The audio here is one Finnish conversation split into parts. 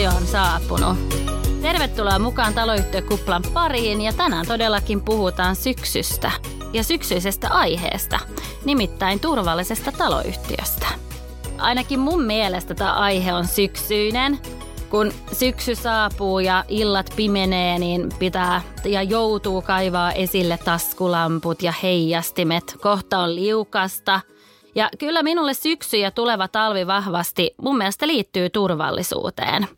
Syksy on saapunut. Tervetuloa mukaan taloyhtiökuplan pariin ja tänään todellakin puhutaan syksystä ja syksyisestä aiheesta, nimittäin turvallisesta taloyhtiöstä. Ainakin mun mielestä tämä aihe on syksyinen. Kun syksy saapuu ja illat pimenee, niin pitää ja joutuu kaivaa esille taskulamput ja heijastimet. Kohta on liukasta – ja kyllä minulle syksy ja tuleva talvi vahvasti mun mielestä liittyy turvallisuuteen.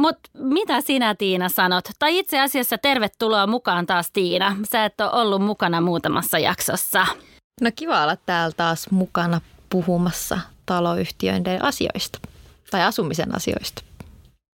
Mutta mitä sinä Tiina sanot? Tai itse asiassa tervetuloa mukaan taas Tiina. Sä et ole ollut mukana muutamassa jaksossa. No kiva olla täällä taas mukana puhumassa taloyhtiöiden asioista tai asumisen asioista.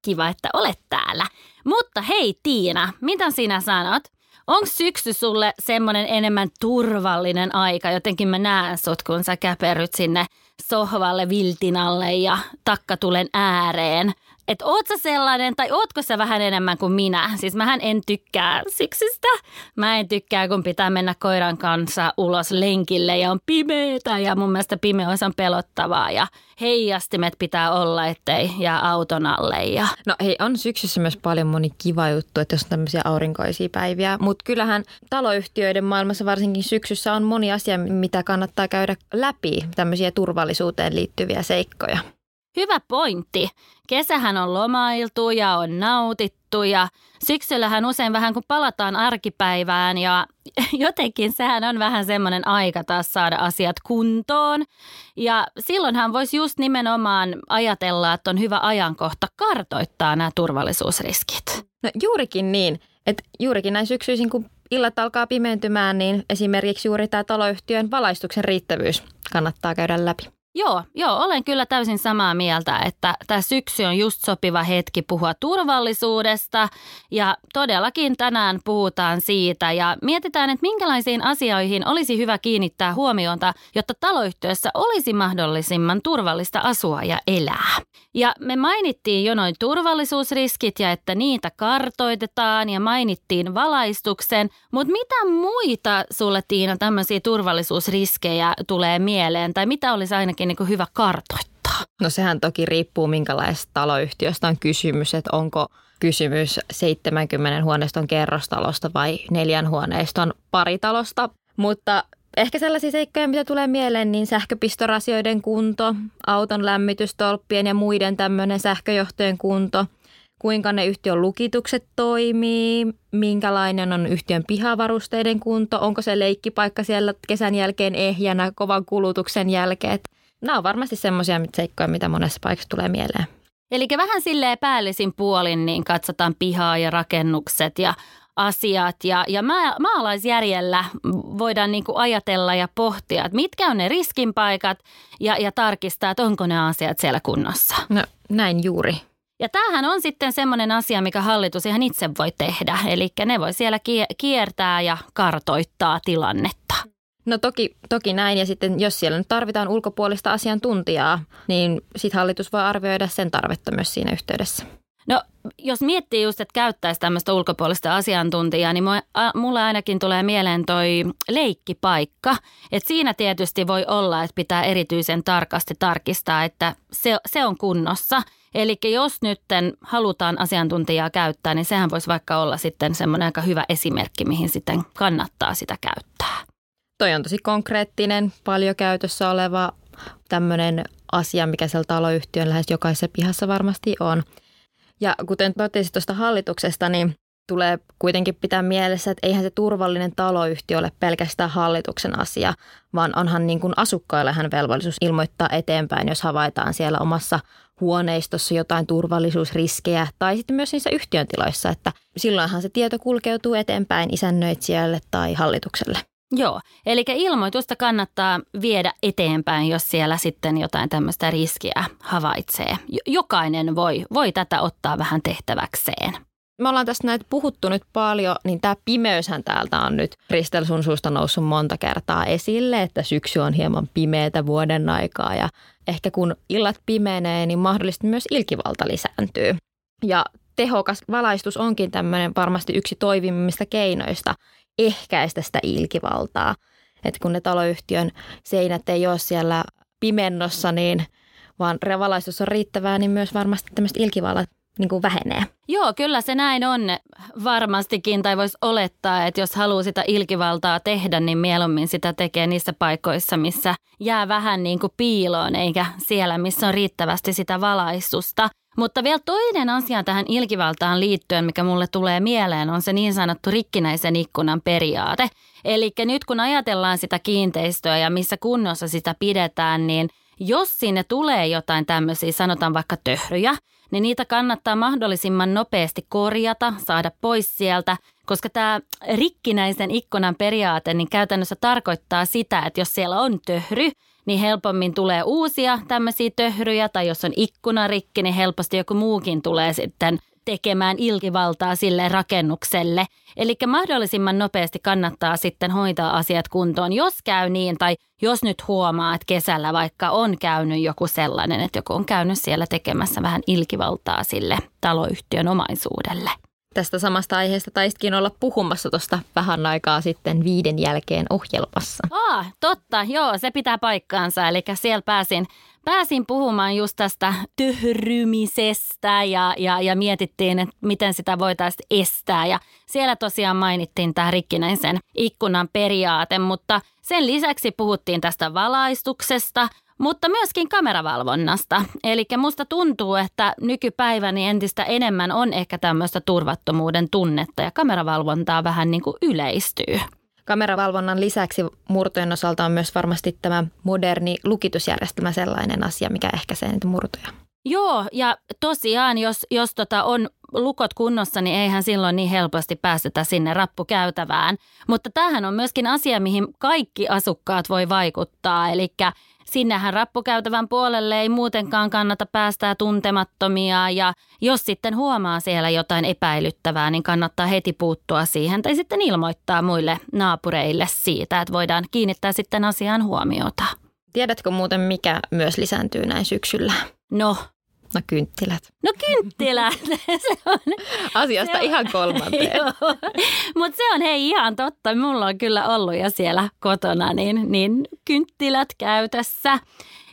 Kiva, että olet täällä. Mutta hei Tiina, mitä sinä sanot? Onko syksy sulle semmoinen enemmän turvallinen aika? Jotenkin mä näen sut, kun sä käperyt sinne sohvalle viltinalle ja takkatulen ääreen – että oot sä sellainen tai ootko sä vähän enemmän kuin minä. Siis mähän en tykkää syksystä. Mä en tykkää, kun pitää mennä koiran kanssa ulos lenkille ja on pimeetä ja mun mielestä pimeys on pelottavaa ja heijastimet pitää olla, ettei jää auton alle. Ja... No hei, on syksyssä myös paljon moni kiva juttu, että jos on tämmöisiä aurinkoisia päiviä, mutta kyllähän taloyhtiöiden maailmassa varsinkin syksyssä on moni asia, mitä kannattaa käydä läpi, tämmöisiä turvallisuuteen liittyviä seikkoja. Hyvä pointti. Kesähän on lomailtu ja on nautittu ja syksyllähän usein vähän kun palataan arkipäivään ja jotenkin sehän on vähän semmoinen aika taas saada asiat kuntoon. Ja silloinhan voisi just nimenomaan ajatella, että on hyvä ajankohta kartoittaa nämä turvallisuusriskit. No juurikin niin, että juurikin näin syksyisin kun illat alkaa pimentymään, niin esimerkiksi juuri tämä taloyhtiön valaistuksen riittävyys kannattaa käydä läpi. Joo, joo, olen kyllä täysin samaa mieltä, että tämä syksy on just sopiva hetki puhua turvallisuudesta ja todellakin tänään puhutaan siitä ja mietitään, että minkälaisiin asioihin olisi hyvä kiinnittää huomiota, jotta taloyhtiössä olisi mahdollisimman turvallista asua ja elää. Ja me mainittiin jo noin turvallisuusriskit ja että niitä kartoitetaan ja mainittiin valaistuksen, mutta mitä muita sulle Tiina tämmöisiä turvallisuusriskejä tulee mieleen tai mitä olisi ainakin niin kuin hyvä kartoittaa? No sehän toki riippuu minkälaisesta taloyhtiöstä on kysymys, että onko kysymys 70 huoneiston kerrostalosta vai neljän huoneiston paritalosta. Mutta ehkä sellaisia seikkoja, mitä tulee mieleen, niin sähköpistorasioiden kunto, auton lämmitystolppien ja muiden tämmöinen sähköjohtojen kunto, kuinka ne yhtiön lukitukset toimii, minkälainen on yhtiön pihavarusteiden kunto, onko se leikkipaikka siellä kesän jälkeen ehjänä kovan kulutuksen jälkeen. Nämä on varmasti semmoisia seikkoja, mitä monessa paikassa tulee mieleen. Eli vähän silleen päällisin puolin niin katsotaan pihaa ja rakennukset ja asiat ja, ja maalaisjärjellä voidaan niin kuin ajatella ja pohtia, että mitkä on ne riskinpaikat ja, ja tarkistaa, että onko ne asiat siellä kunnossa. No näin juuri. Ja tämähän on sitten semmoinen asia, mikä hallitus ihan itse voi tehdä. Eli ne voi siellä kiertää ja kartoittaa tilannetta. No toki, toki näin ja sitten jos siellä nyt tarvitaan ulkopuolista asiantuntijaa, niin sitten hallitus voi arvioida sen tarvetta myös siinä yhteydessä. No jos miettii just, että käyttäisi tämmöistä ulkopuolista asiantuntijaa, niin mulle ainakin tulee mieleen toi leikkipaikka. Että siinä tietysti voi olla, että pitää erityisen tarkasti tarkistaa, että se, se on kunnossa. Eli jos nyt halutaan asiantuntijaa käyttää, niin sehän voisi vaikka olla sitten semmoinen aika hyvä esimerkki, mihin sitten kannattaa sitä käyttää. Toi on tosi konkreettinen, paljon käytössä oleva tämmöinen asia, mikä siellä taloyhtiön lähes jokaisessa pihassa varmasti on – ja kuten totesin tuosta hallituksesta, niin tulee kuitenkin pitää mielessä, että eihän se turvallinen taloyhtiö ole pelkästään hallituksen asia, vaan onhan niin kuin asukkaillehan velvollisuus ilmoittaa eteenpäin, jos havaitaan siellä omassa huoneistossa jotain turvallisuusriskejä tai sitten myös niissä yhtiön tiloissa, että silloinhan se tieto kulkeutuu eteenpäin isännöitsijälle tai hallitukselle. Joo, eli ilmoitusta kannattaa viedä eteenpäin, jos siellä sitten jotain tämmöistä riskiä havaitsee. Jokainen voi, voi tätä ottaa vähän tehtäväkseen. Me ollaan tässä näitä puhuttu nyt paljon, niin tämä pimeyshän täältä on nyt Ristel sun suusta noussut monta kertaa esille, että syksy on hieman pimeätä vuoden aikaa ja ehkä kun illat pimenee, niin mahdollisesti myös ilkivalta lisääntyy. Ja tehokas valaistus onkin tämmöinen varmasti yksi toivimmista keinoista ehkäistä sitä ilkivaltaa. Että kun ne taloyhtiön seinät ei ole siellä pimennossa, niin vaan revalaistus on riittävää, niin myös varmasti tämmöiset ilkivallat niin kuin vähenee. Joo, kyllä se näin on varmastikin, tai voisi olettaa, että jos haluaa sitä ilkivaltaa tehdä, niin mieluummin sitä tekee niissä paikoissa, missä jää vähän niin kuin piiloon, eikä siellä, missä on riittävästi sitä valaistusta. Mutta vielä toinen asia tähän ilkivaltaan liittyen, mikä mulle tulee mieleen, on se niin sanottu rikkinäisen ikkunan periaate. Eli nyt kun ajatellaan sitä kiinteistöä ja missä kunnossa sitä pidetään, niin jos sinne tulee jotain tämmöisiä, sanotaan vaikka töhryjä, niin niitä kannattaa mahdollisimman nopeasti korjata, saada pois sieltä, koska tämä rikkinäisen ikkunan periaate niin käytännössä tarkoittaa sitä, että jos siellä on töhry, niin helpommin tulee uusia tämmöisiä töhryjä, tai jos on ikkuna rikki, niin helposti joku muukin tulee sitten tekemään ilkivaltaa sille rakennukselle. Eli mahdollisimman nopeasti kannattaa sitten hoitaa asiat kuntoon, jos käy niin tai jos nyt huomaa, että kesällä vaikka on käynyt joku sellainen, että joku on käynyt siellä tekemässä vähän ilkivaltaa sille taloyhtiön omaisuudelle. Tästä samasta aiheesta taistkin olla puhumassa tuosta vähän aikaa sitten viiden jälkeen ohjelmassa. Ah, totta, joo, se pitää paikkaansa. Eli siellä pääsin pääsin puhumaan just tästä tyhrymisestä ja, ja, ja mietittiin, että miten sitä voitaisiin estää. Ja siellä tosiaan mainittiin tämä rikkinäisen ikkunan periaate, mutta sen lisäksi puhuttiin tästä valaistuksesta, mutta myöskin kameravalvonnasta. Eli musta tuntuu, että nykypäiväni entistä enemmän on ehkä tämmöistä turvattomuuden tunnetta ja kameravalvontaa vähän niin kuin yleistyy. Kameravalvonnan lisäksi murtojen osalta on myös varmasti tämä moderni lukitusjärjestelmä sellainen asia, mikä ehkäisee niitä murtoja. Joo, ja tosiaan, jos, jos tota on lukot kunnossa, niin eihän silloin niin helposti päästetä sinne rappukäytävään. Mutta tämähän on myöskin asia, mihin kaikki asukkaat voi vaikuttaa. Eli sinnehän rappukäytävän puolelle ei muutenkaan kannata päästää tuntemattomia ja jos sitten huomaa siellä jotain epäilyttävää, niin kannattaa heti puuttua siihen tai sitten ilmoittaa muille naapureille siitä, että voidaan kiinnittää sitten asiaan huomiota. Tiedätkö muuten, mikä myös lisääntyy näin syksyllä? No, No kynttilät. No kynttilät. se on, Asiasta se on, ihan kolmanteen. Mutta se on hei ihan totta. Mulla on kyllä ollut jo siellä kotona niin, niin kynttilät käytössä.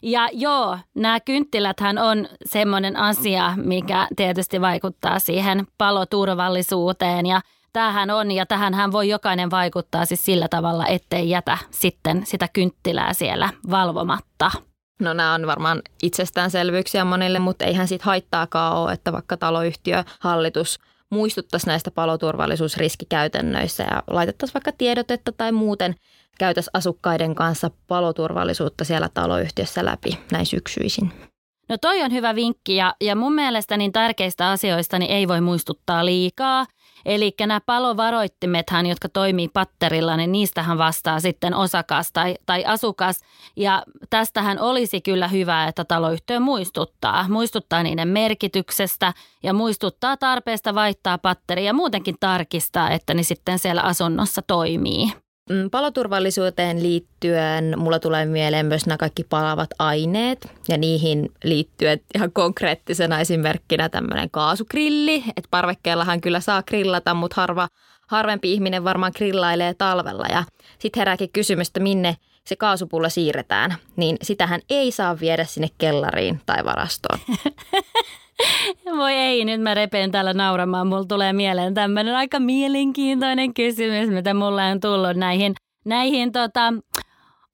Ja joo, nämä kynttiläthän on semmoinen asia, mikä tietysti vaikuttaa siihen paloturvallisuuteen ja tämähän on ja tähän voi jokainen vaikuttaa siis sillä tavalla, ettei jätä sitten sitä kynttilää siellä valvomatta. No nämä on varmaan itsestäänselvyyksiä monille, mutta eihän siitä haittaakaan ole, että vaikka taloyhtiö, hallitus muistuttaisi näistä paloturvallisuusriskikäytännöissä ja laitettaisiin vaikka tiedotetta tai muuten käytäisi asukkaiden kanssa paloturvallisuutta siellä taloyhtiössä läpi näin syksyisin. No toi on hyvä vinkki ja, ja mun mielestä niin tärkeistä asioista niin ei voi muistuttaa liikaa. Eli nämä palovaroittimethan, jotka toimii patterilla, niin niistähän vastaa sitten osakas tai, tai asukas. Ja tästähän olisi kyllä hyvä, että taloyhtiö muistuttaa. Muistuttaa niiden merkityksestä ja muistuttaa tarpeesta vaihtaa patteri ja muutenkin tarkistaa, että ne sitten siellä asunnossa toimii. Mm, paloturvallisuuteen liittyen mulla tulee mieleen myös nämä kaikki palavat aineet ja niihin liittyen ihan konkreettisena esimerkkinä tämmöinen kaasukrilli. Että parvekkeellahan kyllä saa grillata, mutta harva, harvempi ihminen varmaan grillailee talvella ja sitten herääkin kysymys, että minne se kaasupulla siirretään, niin sitähän ei saa viedä sinne kellariin tai varastoon. Voi ei, nyt mä repeen täällä nauramaan. Mulla tulee mieleen tämmöinen aika mielenkiintoinen kysymys, mitä mulla on tullut näihin, näihin tota,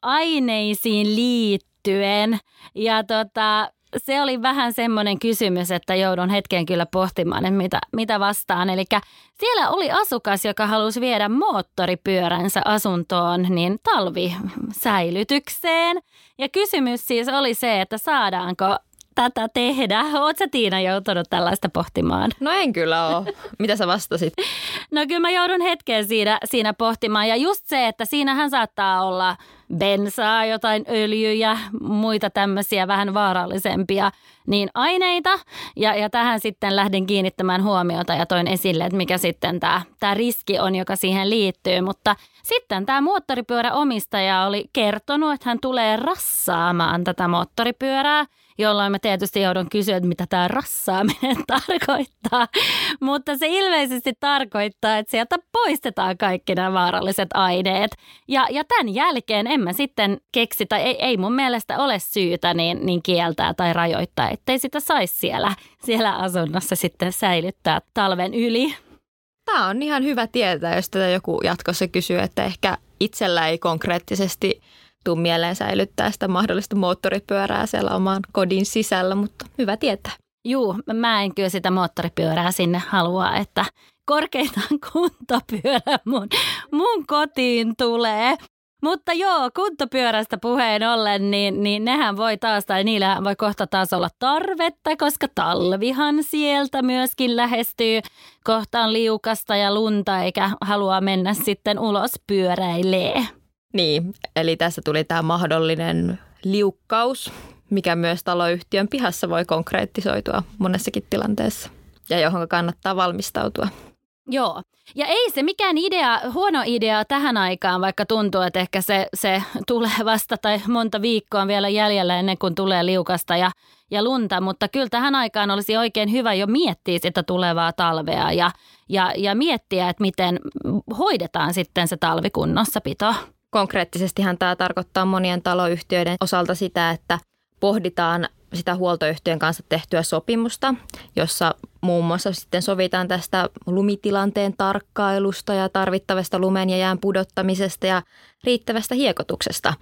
aineisiin liittyen. Ja tota, se oli vähän semmoinen kysymys, että joudun hetken kyllä pohtimaan, että mitä, mitä vastaan. Eli siellä oli asukas, joka halusi viedä moottoripyöränsä asuntoon niin talvisäilytykseen. Ja kysymys siis oli se, että saadaanko tätä tehdä. Oletko Tiina joutunut tällaista pohtimaan? No en kyllä ole. Mitä sä vastasit? No kyllä mä joudun hetken siinä, siinä pohtimaan. Ja just se, että siinähän saattaa olla bensaa, jotain öljyjä, muita tämmöisiä vähän vaarallisempia niin aineita. Ja, ja tähän sitten lähden kiinnittämään huomiota ja toin esille, että mikä sitten tämä, tämä riski on, joka siihen liittyy. Mutta sitten tämä moottoripyöräomistaja oli kertonut, että hän tulee rassaamaan tätä moottoripyörää – jolloin mä tietysti joudun kysyä, että mitä tämä rassaaminen tarkoittaa. Mutta se ilmeisesti tarkoittaa, että sieltä poistetaan kaikki nämä vaaralliset aineet. Ja, ja tämän jälkeen en mä sitten keksi, tai ei, ei mun mielestä ole syytä niin, niin kieltää tai rajoittaa, ettei sitä saisi siellä, siellä asunnossa sitten säilyttää talven yli. Tämä on ihan hyvä tietää, jos tätä joku jatkossa kysyy, että ehkä itsellä ei konkreettisesti tuu mieleen säilyttää sitä mahdollista moottoripyörää siellä oman kodin sisällä, mutta hyvä tietää. Juu, mä en kyllä sitä moottoripyörää sinne halua, että korkeintaan kuntopyörä mun, mun kotiin tulee. Mutta joo, kuntopyörästä puheen ollen, niin, niin nehän voi taas, tai niillähän voi kohta taas olla tarvetta, koska talvihan sieltä myöskin lähestyy. Kohta on liukasta ja lunta, eikä halua mennä sitten ulos pyöräilee. Niin, eli tässä tuli tämä mahdollinen liukkaus, mikä myös taloyhtiön pihassa voi konkreettisoitua monessakin tilanteessa ja johon kannattaa valmistautua. Joo. Ja ei se mikään idea, huono idea tähän aikaan, vaikka tuntuu, että ehkä se, se tulee vasta tai monta viikkoa vielä jäljellä ennen kuin tulee liukasta ja, ja lunta. Mutta kyllä tähän aikaan olisi oikein hyvä jo miettiä sitä tulevaa talvea ja, ja, ja miettiä, että miten hoidetaan sitten se talvikunnossapito. Konkreettisestihan tämä tarkoittaa monien taloyhtiöiden osalta sitä, että pohditaan sitä huoltoyhtiön kanssa tehtyä sopimusta, jossa muun muassa sitten sovitaan tästä lumitilanteen tarkkailusta ja tarvittavasta lumen ja jään pudottamisesta ja riittävästä hiekotuksesta,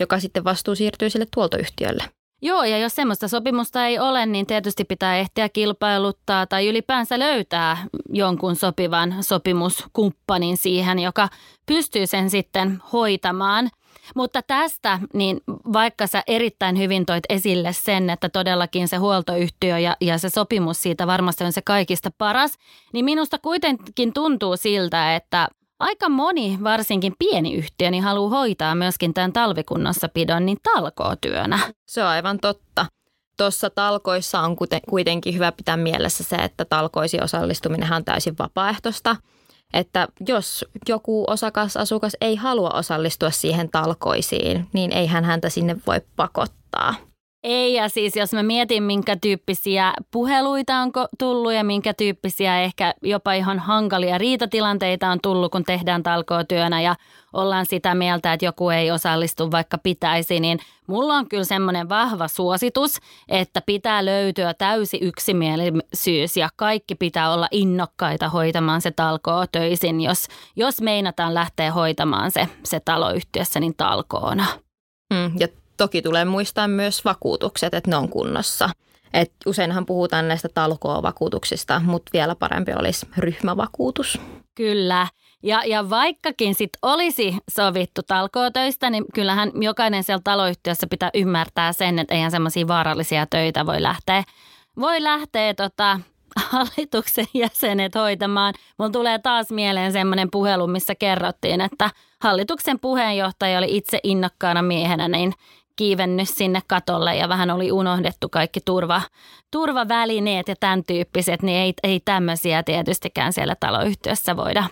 joka sitten vastuu siirtyy sille huoltoyhtiölle. Joo, ja jos semmoista sopimusta ei ole, niin tietysti pitää ehtiä kilpailuttaa tai ylipäänsä löytää jonkun sopivan sopimuskumppanin siihen, joka pystyy sen sitten hoitamaan – mutta tästä, niin vaikka sä erittäin hyvin toit esille sen, että todellakin se huoltoyhtiö ja, ja se sopimus siitä varmasti on se kaikista paras, niin minusta kuitenkin tuntuu siltä, että aika moni, varsinkin pieni yhtiö, niin haluaa hoitaa myöskin tämän talvikunnossapidon niin talkootyönä. Se on aivan totta. Tuossa talkoissa on kuitenkin hyvä pitää mielessä se, että talkoisi osallistuminen on täysin vapaaehtoista – että jos joku osakas asukas ei halua osallistua siihen talkoisiin, niin eihän häntä sinne voi pakottaa. Ei, ja siis jos mä mietin, minkä tyyppisiä puheluita on tullut ja minkä tyyppisiä ehkä jopa ihan hankalia riitatilanteita on tullut, kun tehdään talkootyönä ja ollaan sitä mieltä, että joku ei osallistu vaikka pitäisi, niin mulla on kyllä semmoinen vahva suositus, että pitää löytyä täysi yksimielisyys ja kaikki pitää olla innokkaita hoitamaan se talkoo töisin, jos, jos meinataan lähteä hoitamaan se, se taloyhtiössä niin talkoona. Mm, ja Toki tulee muistaa myös vakuutukset, että ne on kunnossa. Et useinhan puhutaan näistä talkoo-vakuutuksista, mutta vielä parempi olisi ryhmävakuutus. Kyllä. Ja, ja vaikkakin sit olisi sovittu talkootöistä, niin kyllähän jokainen siellä taloyhtiössä pitää ymmärtää sen, että eihän semmoisia vaarallisia töitä voi lähteä, voi lähteä tota, hallituksen jäsenet hoitamaan. Mulla tulee taas mieleen semmoinen puhelu, missä kerrottiin, että hallituksen puheenjohtaja oli itse innokkaana miehenä, niin kiivennyt sinne katolle ja vähän oli unohdettu kaikki turva, turvavälineet ja tämän tyyppiset, niin ei, ei tämmöisiä tietystikään siellä taloyhtiössä voida,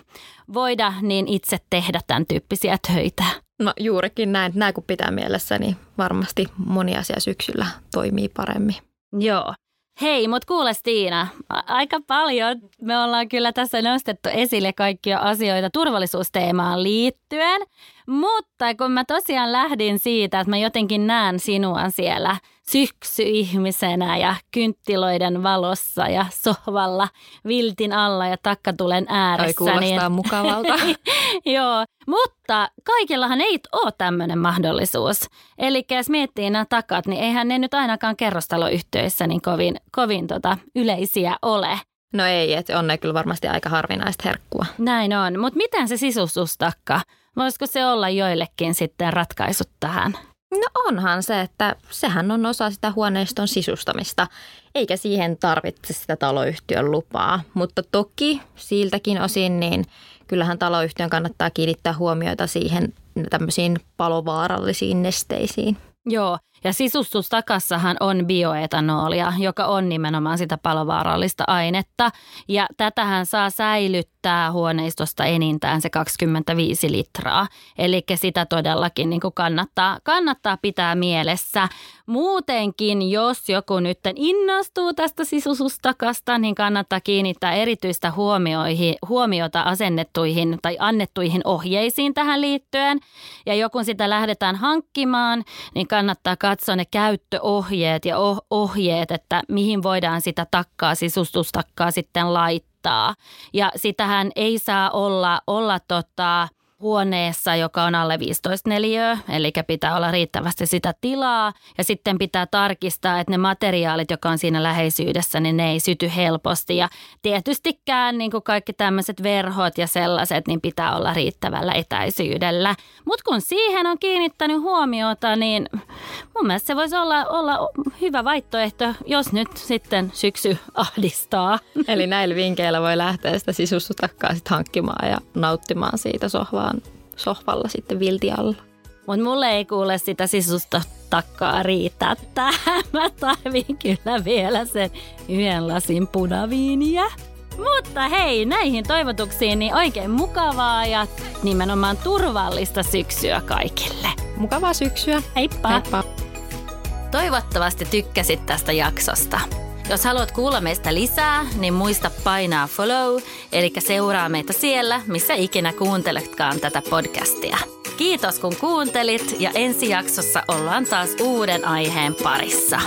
voida niin itse tehdä tämän tyyppisiä töitä. No juurikin näin, näin kun pitää mielessä, niin varmasti moni asia syksyllä toimii paremmin. Joo. Hei, mutta kuule Stiina, aika paljon. Me ollaan kyllä tässä nostettu esille kaikkia asioita turvallisuusteemaan liittyen, mutta kun mä tosiaan lähdin siitä, että mä jotenkin näen sinua siellä syksyihmisenä ja kynttilöiden valossa ja sohvalla viltin alla ja takkatulen ääressä. Ai kuulostaa niin... mukavalta. Joo, mutta kaikillahan ei ole tämmöinen mahdollisuus. Eli jos miettii nämä takat, niin eihän ne nyt ainakaan kerrostaloyhtiöissä niin kovin, kovin tota yleisiä ole. No ei, että on ne kyllä varmasti aika harvinaista herkkua. Näin on, mutta miten se sisustustakka? Voisiko se olla joillekin sitten ratkaisut tähän? No onhan se, että sehän on osa sitä huoneiston sisustamista, eikä siihen tarvitse sitä taloyhtiön lupaa. Mutta toki siltäkin osin, niin kyllähän taloyhtiön kannattaa kiinnittää huomiota siihen tämmöisiin palovaarallisiin nesteisiin. Joo, Ja sisustustakassahan on bioetanolia, joka on nimenomaan sitä palovaarallista ainetta. Ja tätähän saa säilyttää huoneistosta enintään se 25 litraa. Eli sitä todellakin niin kuin kannattaa, kannattaa pitää mielessä. Muutenkin, jos joku nyt innostuu tästä sisustustakasta, niin kannattaa kiinnittää erityistä huomiota asennettuihin tai annettuihin ohjeisiin tähän liittyen. Ja joku sitä lähdetään hankkimaan, niin kannattaa katsoa ne käyttöohjeet ja ohjeet, että mihin voidaan sitä takkaa, sisustustakkaa sitten laittaa. Ja sitähän ei saa olla, olla tota, huoneessa, joka on alle 15 neliöä, eli pitää olla riittävästi sitä tilaa. Ja sitten pitää tarkistaa, että ne materiaalit, jotka on siinä läheisyydessä, niin ne ei syty helposti. Ja tietystikään niin kuin kaikki tämmöiset verhot ja sellaiset, niin pitää olla riittävällä etäisyydellä. Mutta kun siihen on kiinnittänyt huomiota, niin mun mielestä se voisi olla, olla hyvä vaihtoehto, jos nyt sitten syksy ahdistaa. Eli näillä vinkkeillä voi lähteä sitä sisustustakkaa sitten hankkimaan ja nauttimaan siitä sohvaa vaan sohvalla sitten viltialla. Mutta mulle ei kuule sitä sisusta takkaa riitä tähän. Mä tarvin kyllä vielä sen yhden lasin punaviiniä. Mutta hei, näihin toivotuksiin niin oikein mukavaa ja nimenomaan turvallista syksyä kaikille. Mukavaa syksyä. Heippa. Heippa. Toivottavasti tykkäsit tästä jaksosta. Jos haluat kuulla meistä lisää, niin muista painaa follow, eli seuraa meitä siellä, missä ikinä kuunteletkaan tätä podcastia. Kiitos kun kuuntelit ja ensi jaksossa ollaan taas uuden aiheen parissa.